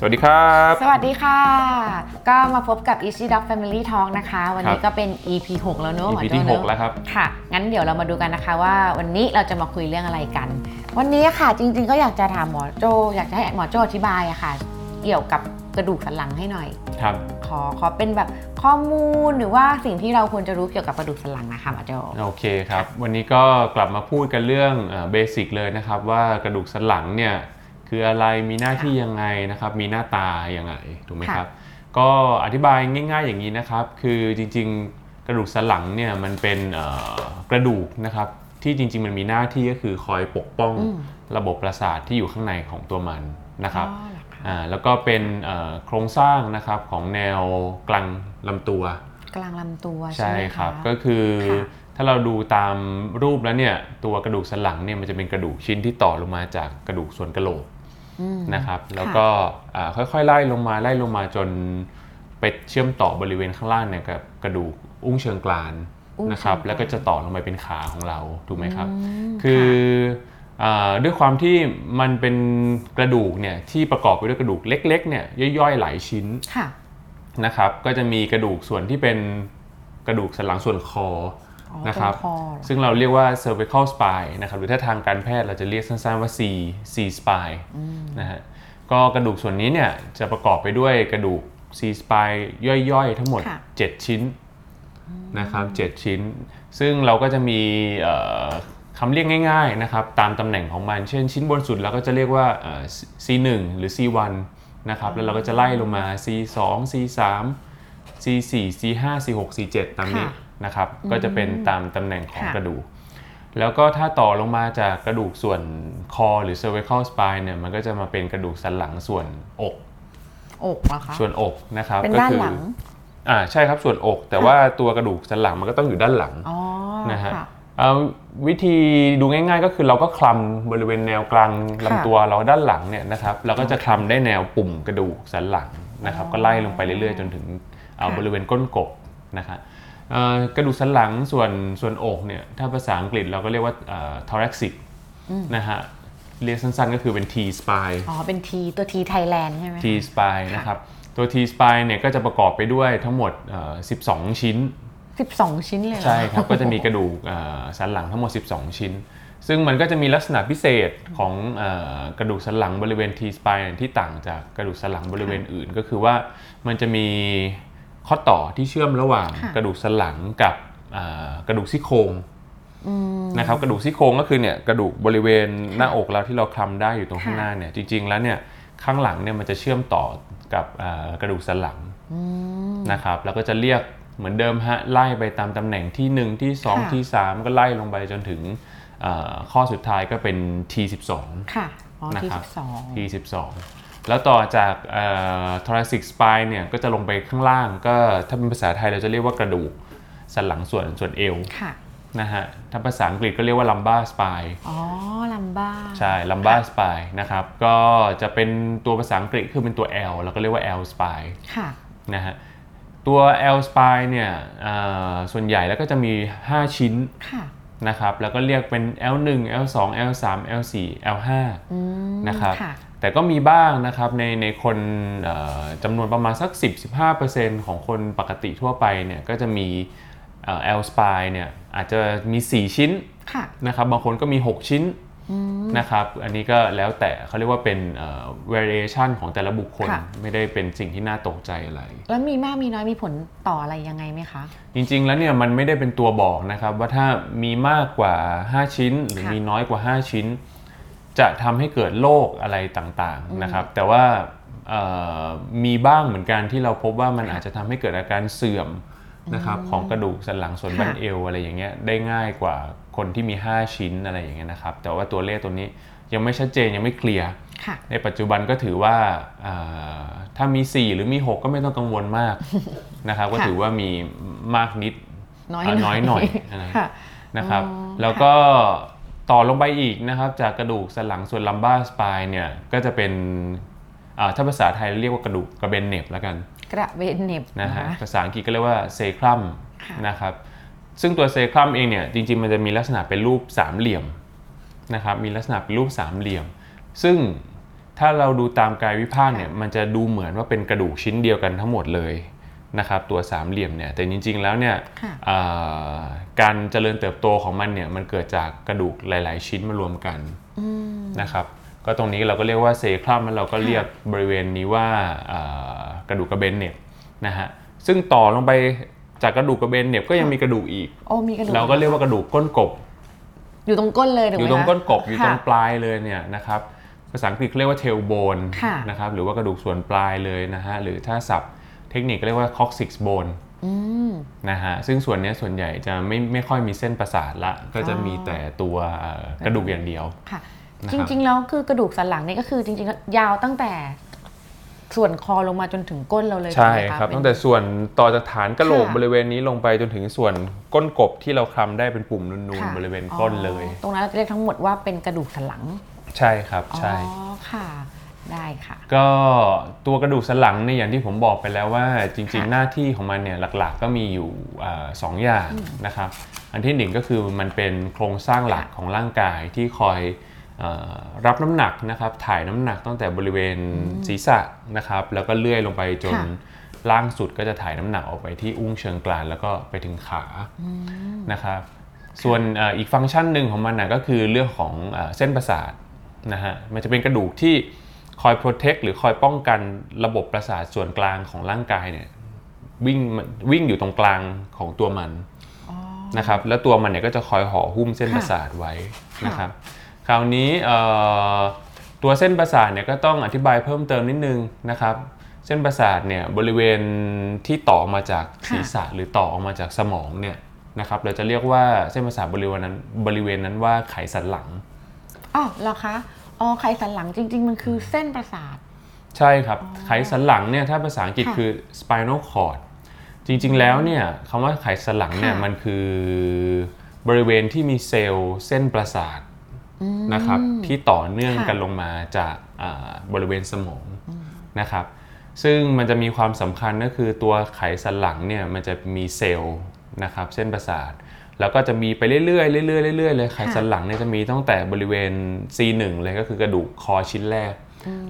สวัสดีครับ สวัสดีค่ะ ก็มาพบกับ Easy Dog Family Talk นะคะ วันนี้ก็เป็น EP 6 แล้วเนอะหมอ EP โจ้ที่เนอะ6แล้วครับ ค่ะ งั้นเดี๋ยวเรามาดูกันนะคะว่าวันนี้เราจะมาคุยเรื่องอะไรกัน วันนี้ค่ะจริงๆ ก็อยากจะถามหมอโจ อยากจะให้หมอโจอธิบายอะค่ะ เกี่ยวกับกระดูกสันหลังให้หน่อย ครับ ขอขอเป็นแบบข้อมูลหรือว่าสิ่งที่เราควรจะรู้เกี่ยวกับกระดูกสันหลังนะคะหมอโจ โอเคครับ วันนี้ก็กลับมาพูดกันเรื่องเบสิกเลยนะครับว่ากระดูกสันหลังเนี่ย คืออะไรมีหน้าที่ยังไงนะครับ มีหน้าตายังไงถูกไหมครับ ก็อธิบายง่าย ๆ อย่างนี้นะครับ คือจริงๆกระดูกสันหลังเนี่ยมันเป็นเอ่อกระดูกนะครับที่จริง ๆ มันมีหน้าที่ก็คือคอยปกป้องอืมระบบประสาทที่อยู่ข้างในของตัวมันนะครับอ๋อเหรอคะอ่าแล้วก็เป็นเอ่อโครงสร้างนะครับของแนวกลางลำตัว กลางลำตัวใช่ใช่ไหมะครับก็คือค่ะถ้าเราดูตามรูปแล้วเนี่ยตัวกระดูกสันหลังเนี่ยมันจะเป็นกระดูกชิ้นที่ต่อลงมาจากกระดูกส่วนกะโหลกอืม นะครับแล้วก็อ่าค่อยๆไล่ลงมาไล่ลงมาจนไปเชื่อมต่อบริเวณข้างล่างเนี่ยกับกระดูกอุ้งเชิงกรานอุ้งนะครับเชิงกรานแล้วก็จะต่อลงไปเป็นขาของเราถูกไหมครับมคืออาด้วยความที่มันเป็นกระดูกเนี่ยที่ประกอบไปด้วยกระดูกเล็กๆเนี่ยย่อยๆหลายชิ้นค่ะนะครับ ก็จะมีกระดูกส่วนที่เป็นกระดูกสันหลังส่วนคออ๋อ นะครับตงคอเหรอซึ่งเราเรียกว่า cervical spine นะครับหรือถ้าทางการแพทย์เราจะเรียกสั้นๆว่า C C spine นะฮะก็กระดูกส่วนนี้เนี่ยจะประกอบไปด้วยกระดูก C spine ย่อยๆ ทั้งหมดค่ะ7ชิ้นนะครับ7ชิ้น ซึ่งเราก็จะมีเอ่อคำเรียกง่ายๆนะครับตามตำแหน่งของมัน เช่นชิ้นบนสุดเราก็จะเรียกว่าเอ่อ C1 หรือ C1 นะครับแล้วเราก็จะไล่ลงมา C2 C3 C4 C5 C6 C7 ตามนี้ค่ะนะครับก็จะเป็นตามตำแหน่งของค่ะ กระดูก แล้วก็ถ้าต่อลงมาจากกระดูกส่วนคอหรือ cervical spine เนี่ยมันก็จะมาเป็นกระดูกสันหลังส่วนอก อกเหรอคะ ส่วนอกนะครับเป็นก็ด้านคืหลัง อ่าใช่ครับส่วนอก แต่ว่าตัวกระดูกสันหลังมันก็ต้องอยู่ด้านหลัง อ๋อนะฮะค่ะเอ่อวิธีดูง่ายๆก็คือเราก็คลำบริเวณแนวกลางค่ะลำตัวเราด้านหลังเนี่ยนะครับเราก็จะคลำได้แนวปุ่มกระดูกสันหลังนะครับ ก็ไล่ลงไปเรื่อยๆ จนถึงเอ่อค่ะ บริเวณก้นกบนะครับเอ่อกระดูกสันหลังส่วนส่วนอกเนี่ยถ้าภาษาอังกฤษเราก็เรียกว่าเอ่อ thoracic นะฮะเรียกสั้นๆก็คือเป็น T spine อ๋อ เป็นทีตัวทีไทยแลนด์ใช่ไหม T spine นะครับตัว T spine เนี่ยก็จะประกอบไปด้วยทั้งหมดเอ่อ12 ชิ้นสิบสองชิ้นเลยเหรอใช่ครับ ก็จะมีกระดูกเอ่อสันหลังทั้งหมด 12 ชิ้น ซึ่งมันก็จะมีลักษณะพิเศษของเอ่อกระดูกสันหลังบริเวณ T spine ที่ต่างจากกระดูกสันหลังบริเวณอื่น ก็คือว่ามันจะมี ข้อต่อที่เชื่อมระหว่างค่ะกระดูกสันหลังกับเอ่อกระดูกซี่โครงอืมนะครับกระดูกซี่โครงก็คือเนี่ยกระดูกบริเวณหน้าอกเราที่เราคลำได้อยู่ตรงข้างค่ะหน้าเนี่ยจริง ๆ แล้วเนี่ยข้างหลังเนี่ยมันจะเชื่อมต่อกับเอ่อกระดูกสันหลังอืมนะครับแล้วก็จะเรียกเหมือนเดิมฮะไล่ไปตามตำแหน่งที่ 1 ที่2ค่ะที่ 3 ก็ไล่ลงไปจนถึงเอ่อข้อสุดท้ายก็เป็น T12 ค่ะอ๋อนะทีครัสิบบสอง T12 แล้วต่อจากเอ่อ thoracic spine เนี่ยก็จะลงไปข้างล่าง ก็ถ้าเป็นภาษาไทยเราจะเรียกว่ากระดูกสันหลังส่วนส่วนเอวค่ะนะฮะถ้าภาษาอังกฤษก็เรียกว่า lumbar spine อ๋อลัมบ้าใช่ lumbar spine นะครับ ก็จะเป็นตัวภาษาอังกฤษคือเป็นตัว L แล้วก็เรียกว่า L spine ค่ะนะฮะตัว L spine เนี่ยอ่าส่วนใหญ่แล้วก็จะมี 5 ชิ้นค่ะนะครับแล้วก็เรียกเป็น L1 L2 L3 L4 L5 อืมนะครับค่ะ แต่ก็มีบ้างนะครับในในคนเอ่อจำนวนประมาณสัก 10-15%ของคนปกติทั่วไปเนี่ยก็จะมีเอ่อ L spine เนี่ยอาจจะมี 4 ชิ้นค่ะนะครับบางคนก็มี 6 ชิ้นนะครับอันนี้ก็แล้วแต่เขาเรียกว่าเป็นเอ่อ variation ของแต่ละบุคคลค่ะไม่ได้เป็นสิ่งที่น่าตกใจอะไร แล้วมีมากมีน้อยมีผลต่ออะไรยังไงไหมคะ จริงๆแล้วเนี่ยมันไม่ได้เป็นตัวบอกนะครับว่าถ้ามีมากกว่า 5 ชิ้น หรือค่ะมีน้อยกว่า 5 ชิ้น จะทำให้เกิดโรคอะไรต่างๆนะครับ แต่ว่าเอ่อมีบ้างเหมือนกันที่เราพบว่ามันอาจจะทำให้เกิดอาการเสื่อมนะครับของกระดูกสันหลังส่วนค่ะบั้นเอวอะไรอย่างเงี้ยได้ง่ายกว่าคนที่มี 5 ชิ้นอะไรอย่างเงี้ยนะครับ แต่ว่าตัวเลขตัวนี้ยังไม่ชัดเจนยังไม่เคลียร์ค่ะในปัจจุบันก็ถือว่าอ่าถ้ามี 4 หรือมี 6 ก็ไม่ต้องกังวลมากนะครับ ก็ค่ะถือว่ามีมากนิดน้อยอ่าน้อยหน่อยนะค่ะนะครับอ๋อแล้วก็ ต่อลงไปอีกนะครับจากกระดูกสันหลังส่วนลัมบ้าสปายเนี่ยก็จะเป็นอ่าถ้าภาษาไทยเรียกว่ากระดูกกระเบนเหน็บแล้วกัน กระเบนเหน็บนะนะฮะคะภาษาอังกฤษก็เรียกว่าเซครัมค่ะนะครับซึ่งตัวเซครัมเองเนี่ยจริงๆมันจะมีลักษณะเป็นรูปสามเหลี่ยมนะครับมีลักษณะเป็นรูปสามเหลี่ยม ซึ่งถ้าเราดูตามกายวิภาคเนี่ยมันจะดูเหมือนว่าเป็นกระดูกชิ้นเดียวกันทั้งหมดเลย นะครับตัวสามเหลี่ยมเนี่ยแต่จริง ๆ แล้วเนี่ยค่ะอ่าการเจริญเติบโตของมันเนี่ยมันเกิดจากกระดูกหลาย ๆ ชิ้นมารวมกันอืมนะครับก็ตรงนี้เราก็เรียกว่าเซคลัมแล้วเราก็เรียกบริเวณนี้ว่าอ่ากระดูกกระเบนเหน็บนะฮะซึ่งต่อลงไปจากกระดูกกระเบนเหน็บก็ยังมีกระดูกอีกโอ้มีกระดูกเราก็เรียกว่ากระดูกก้นกบ อยู่ตรงก้นเลยถูกอไหมยู่ตรงคะก้นกบอยู่ตรงค่ะปลายเลยเนี่ยนะครับภาษาอังกฤษเขาเรียกว่าเทลโบนค่ะนะครับหรือว่ากระดูกส่วนปลายเลยนะฮะหรือถ้าศัพท์ เทคนิคก็เรียกว่า coccyx bone อืมนะฮะซึ่งส่วนเนี้ยส่วนใหญ่จะไม่ไม่ค่อยมีเส้นประสาทละ ก็จะมีแต่ตัวเอ่อกระดูกอย่างเดียวค่ะนะคจรับริง ๆ แล้วคือกระดูกสันหลังนี่ก็คือจริงๆแล้วยาวตั้งแต่ส่วนคอลงมาจนถึงก้นเราเลยใช่ถูกไหมะครับเป็นตั้งแต่ส่วนต่อจากฐานกระโหลกค่ะบริเวณนี้ลงไปจนถึงส่วนก้นกบที่เราคลำได้เป็นปุ่มนูนค่ะๆบริเวณก้นเลยอ๋อตรงนั้นเราจะเรียกทั้งหมดว่าเป็นกระดูกสันหลัง ใช่ครับใช่อ๋อค่ะ ได้ค่ะ ก็ตัวกระดูกสันหลังเนี่ยอย่างที่ผมบอกไปแล้วว่าจริงค่ะๆหน้าที่ของมันเนี่ยหลักๆ ก็มีอยู่อ่าสองอย่างนะครับ อันที่หนึ่งก็คือมันเป็นโครงสร้างหลักของร่างกายที่คอยเออรับน้ำหนักนะครับ ถ่ายน้ำหนักตั้งแต่บริเวณศีรษะนะครับ แล้วก็เลื่อยลงไปจนค่ะล่างสุดก็จะถ่ายน้ำหนักออกไปที่อุ้งเชิงกรานแล้วก็ไปถึงขานะครับส่วนเอออีกฟังก์ชันหนึ่งของมันนะก็คือเรื่องของเออเส้นประสาทนะฮะมันจะเป็นกระดูกที่ คอย protect หรือคอยป้องกันระบบประสาทส่วนกลางของร่างกายเนี่ยวิ่งวิ่งอยู่ตรงกลางของตัวมันนะครับแล้วตัวมันเนี่ยก็จะคอยห่อหุ้มเส้นค่ะประสาทไว้ค่ะนะครับคราวนี้เอ่อตัวเส้นประสาทเนี่ยก็ต้องอธิบายเพิ่มเติมนิดนึงนะครับ เส้นประสาทเนี่ยบริเวณที่ต่อมาจากศีรษะหรือต่อออกมาจากสมองเนี่ยนะครับเราจะเรียกว่าเส้นประสาทบริเวณนั้นบริเวณนั้นว่าไขสันหลังอ๋อเหรอคะ อ๋อไขสันหลังจริง ๆ มันคือเส้นประสาท ใช่ครับ ไขสันหลังเนี่ยถ้าภาษาอังกฤษค่ะคือ spinal cord จริงๆแล้วเนี่ยคำว่าไขสันหลังเนี่ยค่ะ มันคือบริเวณที่มีเซลล์เส้นประสาทนะครับที่ต่อเนื่องค่ะ กันลงมาจากอ่าบริเวณสมองนะครับ ซึ่งมันจะมีความสำคัญก็คือตัวไขสันหลังเนี่ยมันจะมีเซลล์นะครับเส้นประสาท แล้วก็จะมีไปเรื่อยๆเรื่อยๆเรื่อยๆเลยไขสันหลังเนี่ยจะมีตั้งแต่บริเวณ C1 เลยก็คือกระดูกคอชิ้นแรก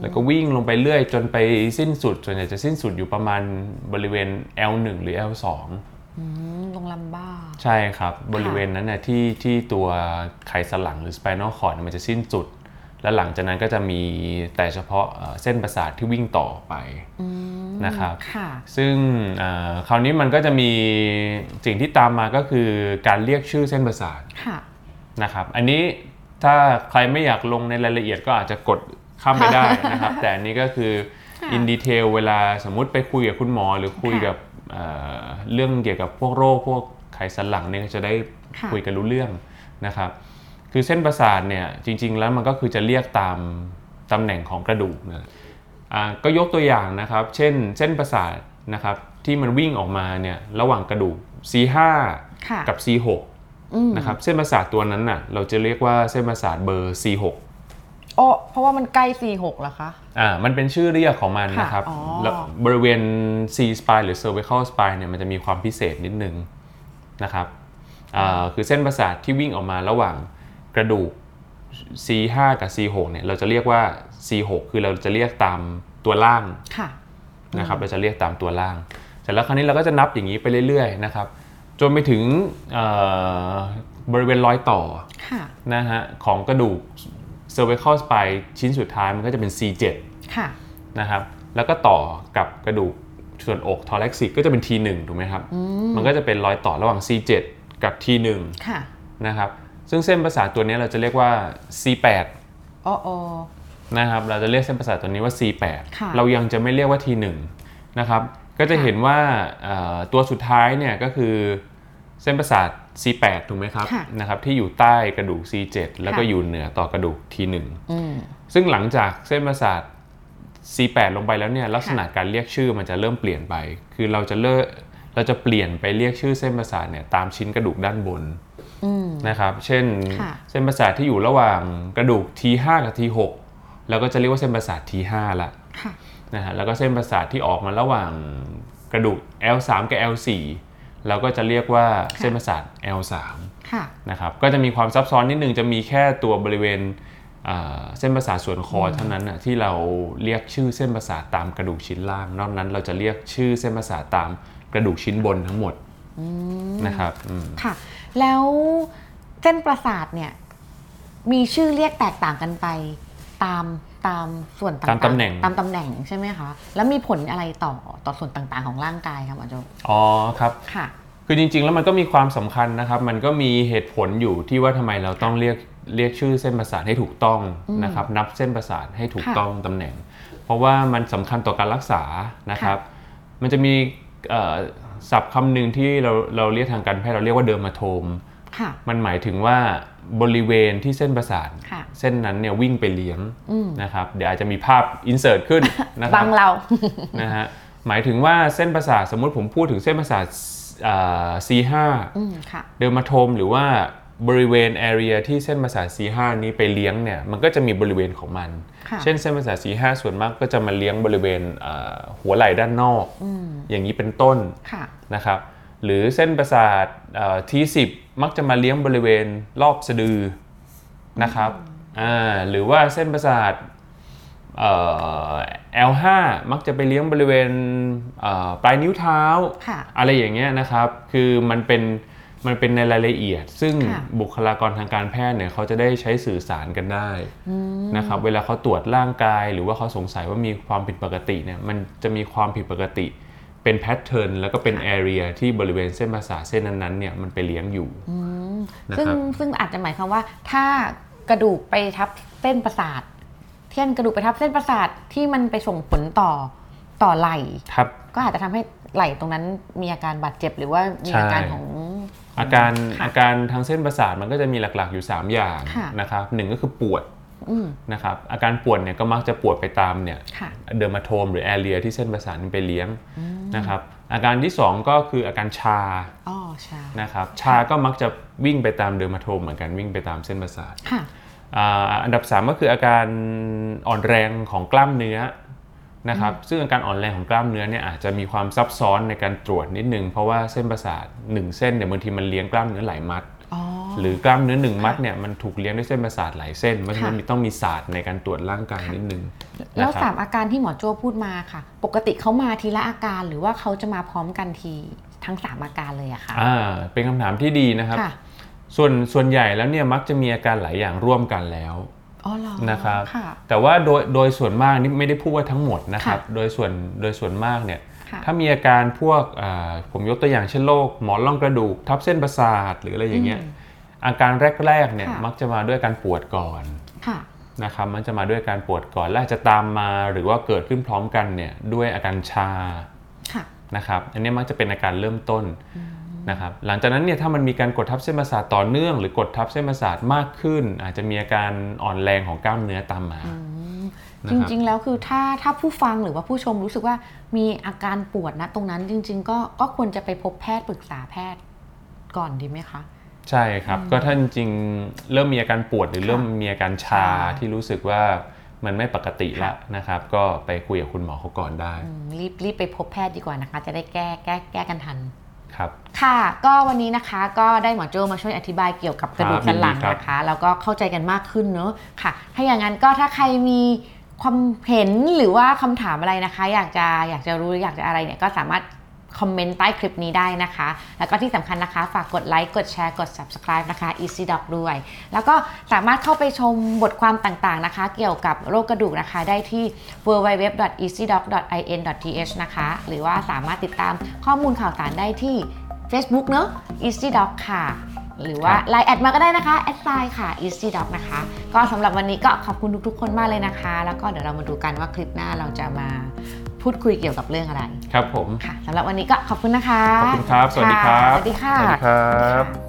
แล้วก็วิ่งลงไปเรื่อยจนไปสิ้นสุด ส่วนใหญ่จะสิ้นสุดอยู่ประมาณบริเวณ L1 หรือ L2 อืมลงลำบ้า ใช่ครับ บริเวณนั้นนะที่ที่ตัวไขสันหลังหรือ spinal cord เนี่ยมันจะสิ้นสุด แล้วหลังจากนั้นก็จะมีแต่เฉพาะเอ่อเส้นประสาทที่วิ่งต่อไปนะครับค่ะซึ่งอ่าคราวนี้มันก็จะมีสิ่งที่ตามมาก็คือการเรียกชื่อเส้นประสาทค่ะนะครับอันนี้ถ้าใครไม่อยากลงในรายละเอียดก็อาจจะกดข้ามไปได้นะครับ แต่อันนี้ก็คือค่ะอินดีเทลเวลาสมมุติไปคุยกับคุณหมอ หรือคุยค่ะกับเอ่อเรื่องเกี่ยวกับพวกโรคพวกไขสันหลังเนี่ยจะได้ค่ะคุยกันรู้เรื่องนะครับ คือเส้นประสาทเนี่ยจริง ๆ แล้วมันก็คือจะเรียกตามตำแหน่งของกระดูกนะอ่าก็ยกตัวอย่างนะครับ เช่นเส้นประสาทนะครับที่มันวิ่งออกมาเนี่ยระหว่างกระดูก C5 ค่ะกับ C6 อืมนะครับเส้นประสาทตัวนั้นน่ะเราจะเรียกว่าเส้นประสาทเบอร์ C6 โอ้เพราะว่ามันใกล้ C6 เหรอคะอ่ามันเป็นชื่อเรียกของมันค่ะนะครับอ๋อแล้วบริเวณ C spine หรือ cervical spine เนี่ยมันจะมีความพิเศษนิดนึงนะครับอ่าคือเส้นประสาทที่วิ่งออกมาระหว่าง กระดูก C5 กับ C6 เนี่ยเราจะเรียกว่า C6 คือเราจะเรียกตามตัวล่างค่ะนะครับเราจะเรียกตามตัวล่างเสร็จแล้วคราวนี้เราก็จะนับอย่างนี้ไปเรื่อยๆนะครับจนไปถึงเอ่อบริเวณรอยต่อค่ะนะฮะของกระดูก cervical spine ชิ้นสุดท้ายมันก็จะเป็น C7 ค่ะนะครับแล้วก็ต่อกับกระดูกส่วนอก thoracic ก็จะเป็น T1 ถูกไหมครับ มันก็จะเป็นรอยต่อระหว่าง C7 กับ T1 ค่ะนะครับ ซึ่งเส้นประสาทตัวนี้เราจะเรียกว่า C8 โอ้โอนะครับ เราจะเรียกเส้นประสาทตัวนี้ว่า C8 ค่ะเรายังจะไม่เรียกว่า T1 นะครับ ก็จะเห็นว่าเอ่อตัวสุดท้ายเนี่ยก็คือเส้นประสาท C8 ถูกไหมครับค่ะ นะครับที่อยู่ใต้กระดูก C7 แล้วก็ค่ะอยู่เหนือต่อกระดูก T1 อืม ซึ่งหลังจากเส้นประสาท C8 ลงไปแล้วเนี่ยลักษณะการเรียกชื่อมันจะเริ่มเปลี่ยนไป คือเราจะเลิกเราจะเปลี่ยนไปเรียกชื่อเส้นประสาทเนี่ยตามชิ้นกระดูกด้านบนอืม นะครับ เช่นค่ะเส้นประสาทที่อยู่ระหว่างกระดูก T5 กับ T6 เราก็จะเรียกว่าเส้นประสาท T5 ละค่ะนะฮะแล้วก็เส้นประสาทที่ออกมาระหว่างกระดูก L3 กับ L4 เราก็จะเรียกว่าเส้นประสาท L3 ค่ะนะครับก็จะมีความซับซ้อนนิดนึงจะมีแค่ตัวบริเวณอ่าเส้นประสาทส่วนคอเท่านั้นน่ะที่เราเรียกชื่อเส้นประสาทตามกระดูกชิ้นล่าง นอกนั้นเราจะเรียกชื่อเส้นประสาทตามกระดูกชิ้นบนทั้งหมดนะครับอืมค่ะ แล้วเส้นประสาทเนี่ยมีชื่อเรียกแตกต่างกันไปตามตามส่วนต่างๆตามตำแหน่งตามตำแหน่งใช่ไหมคะ แล้วมีผลอะไรต่อต่อส่วนต่างๆของร่างกายครับหมอโจอ๋อครับค่ะคือจริงๆ แล้วมันก็มีความสำคัญนะครับ มันก็มีเหตุผลอยู่ที่ว่าทำไมเราต้องเรียกเรียกชื่อเส้นประสาทให้ถูกต้องนะครับ นับเส้นประสาทให้ถูกค่ะต้องตำแหน่ง เพราะว่ามันสำคัญต่อการรักษานะครับ มันจะมีเอ่อ ศัพท์คำหนึ่งที่เราเราเรียกทางการแพทย์เราเรียกว่าเดอร์มาโทมค่ะมันหมายถึงว่าบริเวณที่เส้นประสาทค่ะเส้นนั้นเนี่ยวิ่งไปเลี้ยงอืมนะครับเดี๋ยวอาจจะมีภาพอินเสิร์ตขึ้นนะคบัรับงเรานะฮะหมายถึงว่าเส้นประสาทสมมุติผมพูดถึงเส้นประสาทอ่า C5 อืมค่ะเดอร์มาโทมหรือว่า บริเวณ area ที่เส้นประสาท C5 นี้ไปเลี้ยงเนี่ยมันก็จะมีบริเวณของมันค่ะเช่นเส้นประสาท C5 ส่วนมากก็จะมาเลี้ยงบริเวณอ่าหัวไหล่ด้านนอกอืมอย่างนี้เป็นต้นค่ะนะครับหรือเส้นประสาทอ่า T10 มักจะมาเลี้ยงบริเวณรอบสะดือนะครับอ่าหรือว่าเส้นประสาทเอ่อ L5 มักจะไปเลี้ยงบริเวณเอ่อปลายนิ้วเท้าค่ะอะไรอย่างเงี้ยนะครับ คือมันเป็น มันเป็นในรายละเอียด ซึ่งค่ะบุคลากรทางการแพทย์เนี่ยเขาจะได้ใช้สื่อสารกันได้นะครับเวลาเขาตรวจร่างกาย หรือว่าเขาสงสัยว่ามีความผิดปกติเนี่ยมันจะมีความผิดปกติ เป็นแพทเทิร์นแล้วก็เป็นแอเรียที่บริเวณเส้นประสาทเส้นนั้นๆเนี่ยมันไปเลี้ยงอยู่นะครับซึ่งซึ่งอาจจะหมายความว่า ถ้ากระดูกไปทับเส้นประสาทเช่นกระดูกไปทับเส้นประสาทที่มันไปส่งผลต่อต่อไหล่ครับก็อาจจะทำให้ไหล่ตรงนั้นมีอาการบาดเจ็บหรือว่ามีอาการใช่ของ อาการค่ะอาการทางเส้นประสาทมันก็จะมีหลักๆอยู่ 3 อย่างค่ะนะครับหนึ่งก็คือปวดอืมนะครับอาการปวดเนี่ยก็มักจะปวดไปตามเนี่ยค่ะเดอร์มาโทมหรือแอเรียที่เส้นประสาทนี้ไปเลี้ยงนะครับอาการที่ 2 ก็คืออาการชาอ๋อใช่นะครับชาก็มักจะวิ่งไปตามเดอร์มาโทมเหมือนกันวิ่งไปตามเส้นประสาทค่ะอ่าอันดับ 3 ก็คืออาการอ่อนแรงของกล้ามเนื้อ นะครับซึ่งอาการอ่อนแรงของกล้ามเนื้อเนี่ยอาจจะมีความซับซ้อนในการตรวจนิดนึง เพราะว่าเส้นประสาทหนึ่งเส้นเนี่ยบางทีมันเลี้ยงกล้ามเนื้อหลายมัดอ๋อหรือกล้ามเนื้อหนึ่งมัดเนี่ยมันถูกเลี้ยงด้วยเส้นประสาทหลายเส้นเพราะฉะนั้นค่ะมีต้องมีศาสตร์ในการตรวจร่างกายนิดนึงแล้วนะครับสามอาการที่หมอโจ้พูดมาค่ะ ปกติเขามาทีละอาการหรือว่าเขาจะมาพร้อมกันทีทั้งสามอาการเลยอะค่ะอ่าเป็นคำถามที่ดีนะครับค่ะส่วนส่วนใหญ่แล้วเนี่ยมักจะมีอาการหลายอย่างร่วมกันแล้วอ๋อเหรอ นะครับค่ะแต่ว่าโดยโดยส่วนมากนี่ไม่ได้พูดว่าทั้งหมดนะครับค่ะโดยส่วนโดยส่วนมากเนี่ยค่ะถ้ามีอาการพวกอ่าผมยกตัวอย่างเช่นโรคหมอนรองกระดูก ทับเส้นประสาทหรืออะไรอย่างเงี้ยอาการแรกๆเนี่ยค่ะมักจะมาด้วยการปวดก่อนค่ะนะครับมันจะมาด้วยการปวดก่อนและอาจจะตามมาหรือว่าเกิดขึ้นพร้อมกันเนี่ยด้วยอาการชาค่ะนะครับอันนี้มักจะเป็นอาการเริ่มต้น นะครับหลังจากนั้นเนี่ยถ้ามันมีการกดทับเส้นประสาทต่อเนื่อง หรือกดทับเส้นประสาทมากขึ้น อาจจะมีอาการอ่อนแรงของกล้ามเนื้อตามมานะจครับริง ๆ แล้วคือถ้าถ้าผู้ฟังหรือว่าผู้ชมรู้สึกว่ามีอาการปวดนะตรงนั้นจริง ๆ ก็ก็ควรจะไปพบแพทย์ปรึกษาแพทย์ก่อนดีไหมคะ ใช่ครับ ก็ถ้าจริงๆเริ่มมีอาการปวดหรือค่ะเริ่มมีอาการชาค่ะที่รู้สึกว่ามันไม่ปกติแล้วนะครับ ก็ไปคุยกับคุณหมอเขาก่อนได้อืมรีบรีบไปพบแพทย์ดีกว่านะคะ จะได้แก้แก้แก้กันทัน ครับค่ะก็วันนี้นะคะก็ได้หมอโจมาช่วยอธิบายเกี่ยวกับกระดูกสันหลังยินดีครับนะคะ แล้วก็เข้าใจกันมากขึ้นเนอะค่ะ ถ้าอย่างนั้นก็ถ้าใครมีความเห็นหรือว่าคำถามอะไรนะคะ อยากจะอยากจะรู้อยากจะอะไรเนี่ยก็สามารถ คอมเมนต์ใต้คลิปนี้ได้นะคะ แล้วก็ที่สำคัญนะคะ ฝากกดไลค์ กดแชร์ กด subscribe นะคะ Easy Doc ด้วย แล้วก็สามารถเข้าไปชมบทความต่างๆนะคะ เกี่ยวกับโรคกระดูกนะคะ ได้ที่ www.easydoc.in.th นะคะ หรือว่าสามารถติดตามข้อมูลข่าวสารได้ที่ Facebook เนอะ Easy Doc ค่ะ หรือว่าครับ Line แอดมาก็ได้นะคะแอดไซน์ค่ะ Easy Doc นะคะ ก็สำหรับวันนี้ก็ขอบคุณทุกๆ คนมากเลยนะคะ แล้วก็เดี๋ยวเรามาดูกันว่าคลิปหน้าเราจะมา พูดคุยเกี่ยวกับเรื่องอะไรครับผมค่ะสำหรับวันนี้ก็ขอบคุณนะคะ ขอบคุณครับ สวัสดีครับะสวัสดีค่ะ สวัสดีครับค่ะ